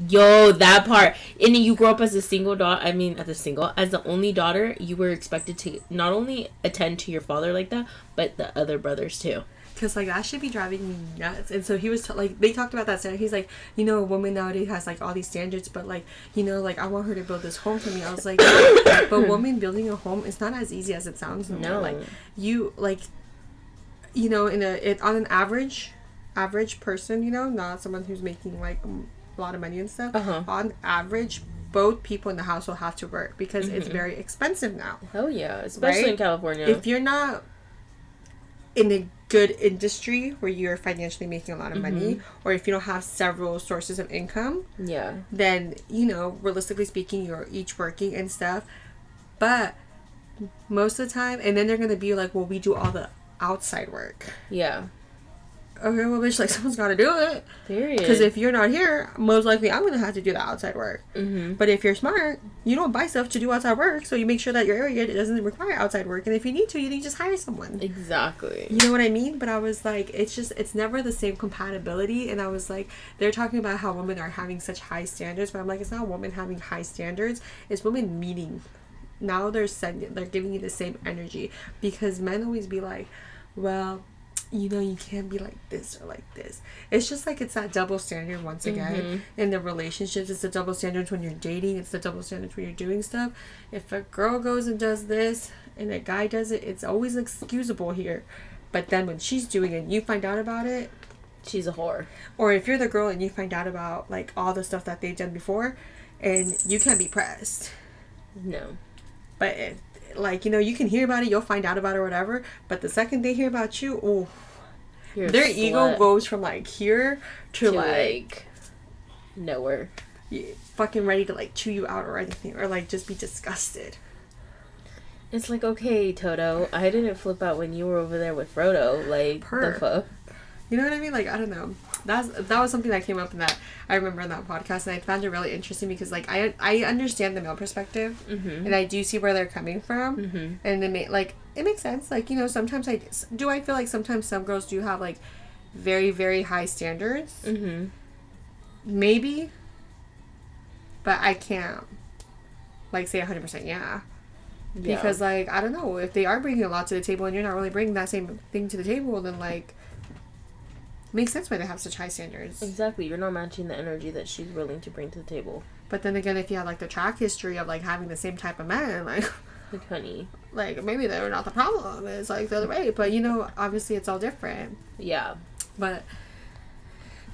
Yo, that part. And you grow up as a single daughter. I mean, as a single, as the only daughter, you were expected to not only attend to your father like that, but the other brothers too. Because like that should be driving me nuts. And so he was t- like, they talked about that standard. He's like, you know, a woman nowadays has like all these standards, but like, you know, like I want her to build this home for me. I was like, but woman building a home is not as easy as it sounds. No, No. like you like, you know, in a it on an average, average person, you know, not someone who's making like a lot of money and stuff. Uh-huh. On average, both people in the household have to work because it's very expensive now. Hell yeah, especially Right? in California. if you're not in a good industry where you're financially making a lot of money or if you don't have several sources of income yeah, then you know realistically speaking you're each working and stuff but most of the time and then they're gonna be like well we do all the outside work yeah. Okay well bitch like someone's gotta do it Period. because if you're not here most likely i'm gonna have to do the outside work hmm but if you're smart you don't buy stuff to do outside work so you make sure that your area doesn't require outside work and if you need to you need to just hire someone exactly. You know what I mean? But I was like, it's just, it's never the same compatibility. And I was like, they're talking about how women are having such high standards, but I'm like, it's not women having high standards, it's women meeting. Now they're sending, they're giving you the same energy because men always be like, well, you know, you can't be like this or like this. It's just like it's that double standard once again mm-hmm. in the relationships. It's the double standards when you're dating. It's the double standards when you're doing stuff. If a girl goes and does this and a guy does it, it's always excusable here. But then when she's doing it, and you find out about it, She's a whore. or if you're the girl and you find out about like all the stuff that they've done before, and you can't be pressed. No. But it, like you know, you can hear about it, you'll find out about it or whatever. But the second they hear about you, oh, their ego goes from like here to, to like, like nowhere. fucking ready to like chew you out or anything, or like just be disgusted. It's like okay, Toto. I didn't flip out when you were over there with Frodo. Like Per. the fuck. You know what I mean? Like I don't know. That's that was something that came up in that I remember in that podcast, and I found it really interesting because like I I understand the male perspective, Mm-hmm. and I do see where they're coming from, Mm-hmm. and it may, like it makes sense. Like you know, sometimes I do I feel like sometimes some girls do have like very very high standards, Mm-hmm. maybe, but I can't like say hundred percent yeah. Yeah. Because like I don't know if they are bringing a lot to the table and you're not really bringing that same thing to the table, then like makes sense why they have such high standards. exactly, you're not matching the energy that she's willing to bring to the table. But then again, if you have like the track history of like having the same type of men, like Like, honey. like maybe they're not the problem. It's like the other way. But you know, obviously it's all different. Yeah. But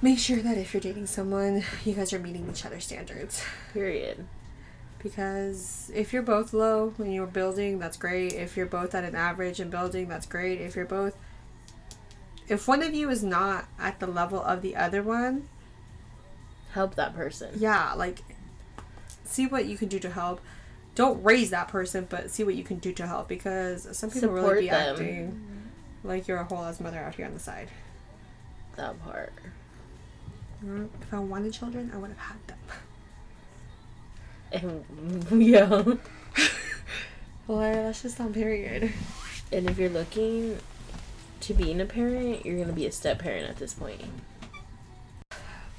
make sure that if you're dating someone, you guys are meeting each other's standards. Period. Because if you're both low when you're building, that's great. If you're both at an average and building, that's great. If you're both if one of you is not at the level of the other one, Help that person. yeah, like see what you can do to help. Don't raise that person, but see what you can do to help because some people Support really be them. acting like you're a whole ass mother out here on the side. That part. Mm, If I wanted children, I would have had them. And yeah. Well, that's just on period. And if you're looking to being a parent, you're gonna be a step parent at this point.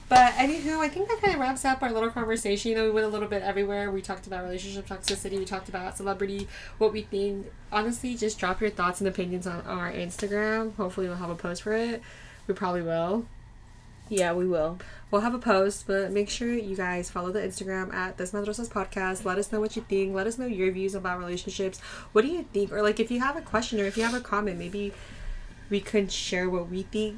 But anywho, I think that kind of wraps up our little conversation. You know, we went a little bit everywhere. We talked about relationship toxicity. We talked about celebrity, what we think. Honestly, just drop your thoughts and opinions on our Instagram. Hopefully, we'll have a post for it. We probably will. Yeah, we will. We'll have a post, but make sure you guys follow the Instagram at This Madrosas Podcast. Let us know what you think. Let us know your views about relationships. What do you think? Or like if you have a question or if you have a comment, maybe we could share what we think.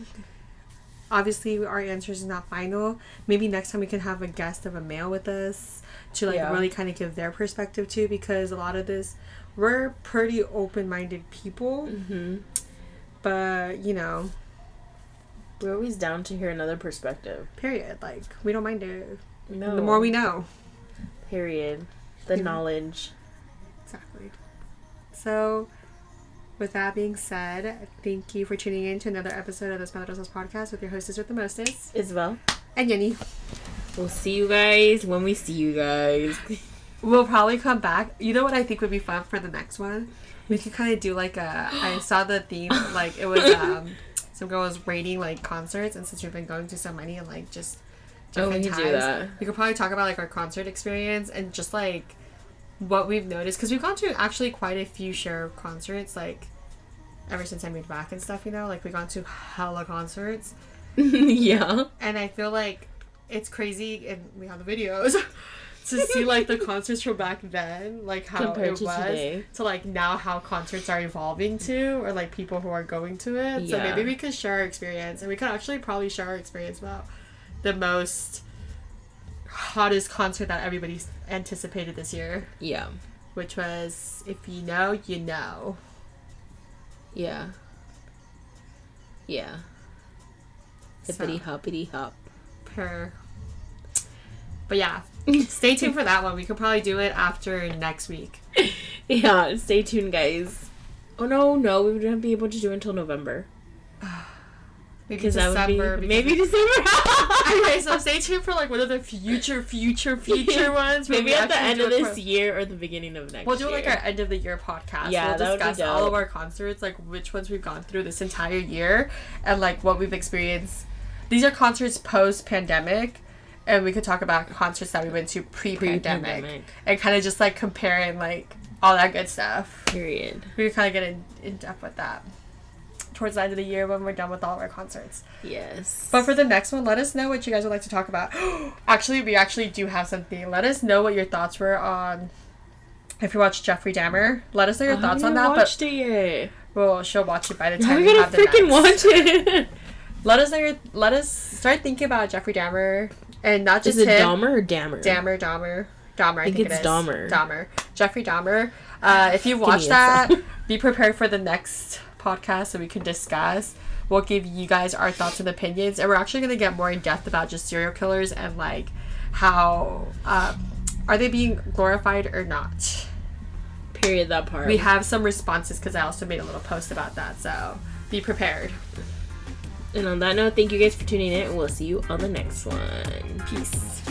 Obviously, our answers is not final. Maybe next time we can have a guest of a male with us to like Yeah. really kind of give their perspective too, because a lot of this we're pretty open-minded people, Mm-hmm. but you know, We're always down to hear another perspective. period. Like we don't mind it. No. The more we know. Period. The knowledge. Exactly. So, with that being said, thank you for tuning in to another episode of the Madrosas podcast with your hostess with the mostest Isabel. and Yenny. We'll see you guys when we see you guys. We'll probably come back. You know what I think would be fun for the next one? We could kind of do like a. I saw the theme like it was um some girl was rating like concerts, and since we've been going to so many and like just Oh, we could do times, that. we could probably talk about like our concert experience and just like what we've noticed because we've gone to actually quite a few share concerts like ever since I moved back and stuff. You know, like we've gone to hella concerts, yeah. and I feel like it's crazy, and we have the videos. to see like the concerts from back then, like how Compared it to was, today. to like now how concerts are evolving to, or like people who are going to it. So maybe we could share our experience, and we could actually probably share our experience about the most hottest concert that everybody anticipated this year, Yeah. which was "If You Know, You Know." Yeah. Yeah. Hippity hoppity hop. per. But yeah, stay tuned for that one. We could probably do it after next week. Yeah, stay tuned, guys. Oh no, no, we wouldn't be able to do it until November Maybe because that would December. be maybe December. okay, so stay tuned for like one of the future, future, future ones. maybe at the end of this for- year or the beginning of next. We'll do year. like our end of the year podcast. Yeah, we'll that would be discuss all of our concerts, like which ones we've gone through this entire year, and like what we've experienced. These are concerts post pandemic, and we could talk about concerts that we went to pre pandemic, Pre-pandemic. and kind of just like comparing like all that good stuff. period. We could kind of get in, in depth with that towards the end of the year when we're done with all of our concerts. Yes. But for the next one, let us know what you guys would like to talk about. actually, we actually do have something. Let us know what your thoughts were on. If you watched Jeffrey Dahmer, let us know your I thoughts on that. watched it. But well, she'll watch it by the time we have the freaking next. watch it. Let us know your. Let us start thinking about Jeffrey Dahmer, and not Is just it him. Dahmer or Dammer? Dahmer, Dahmer, Dahmer. I think think, it's it is. Dahmer. Dahmer. Jeffrey Dahmer. Uh, if you watch that, be prepared for the next podcast so we can discuss. We'll give you guys our thoughts and opinions, and we're actually going to get more in depth about just serial killers and like how um, are they being glorified or not. Period. That part. We have some responses because I also made a little post about that. So be prepared. And on that note, thank you guys for tuning in, and we'll see you on the next one. Peace.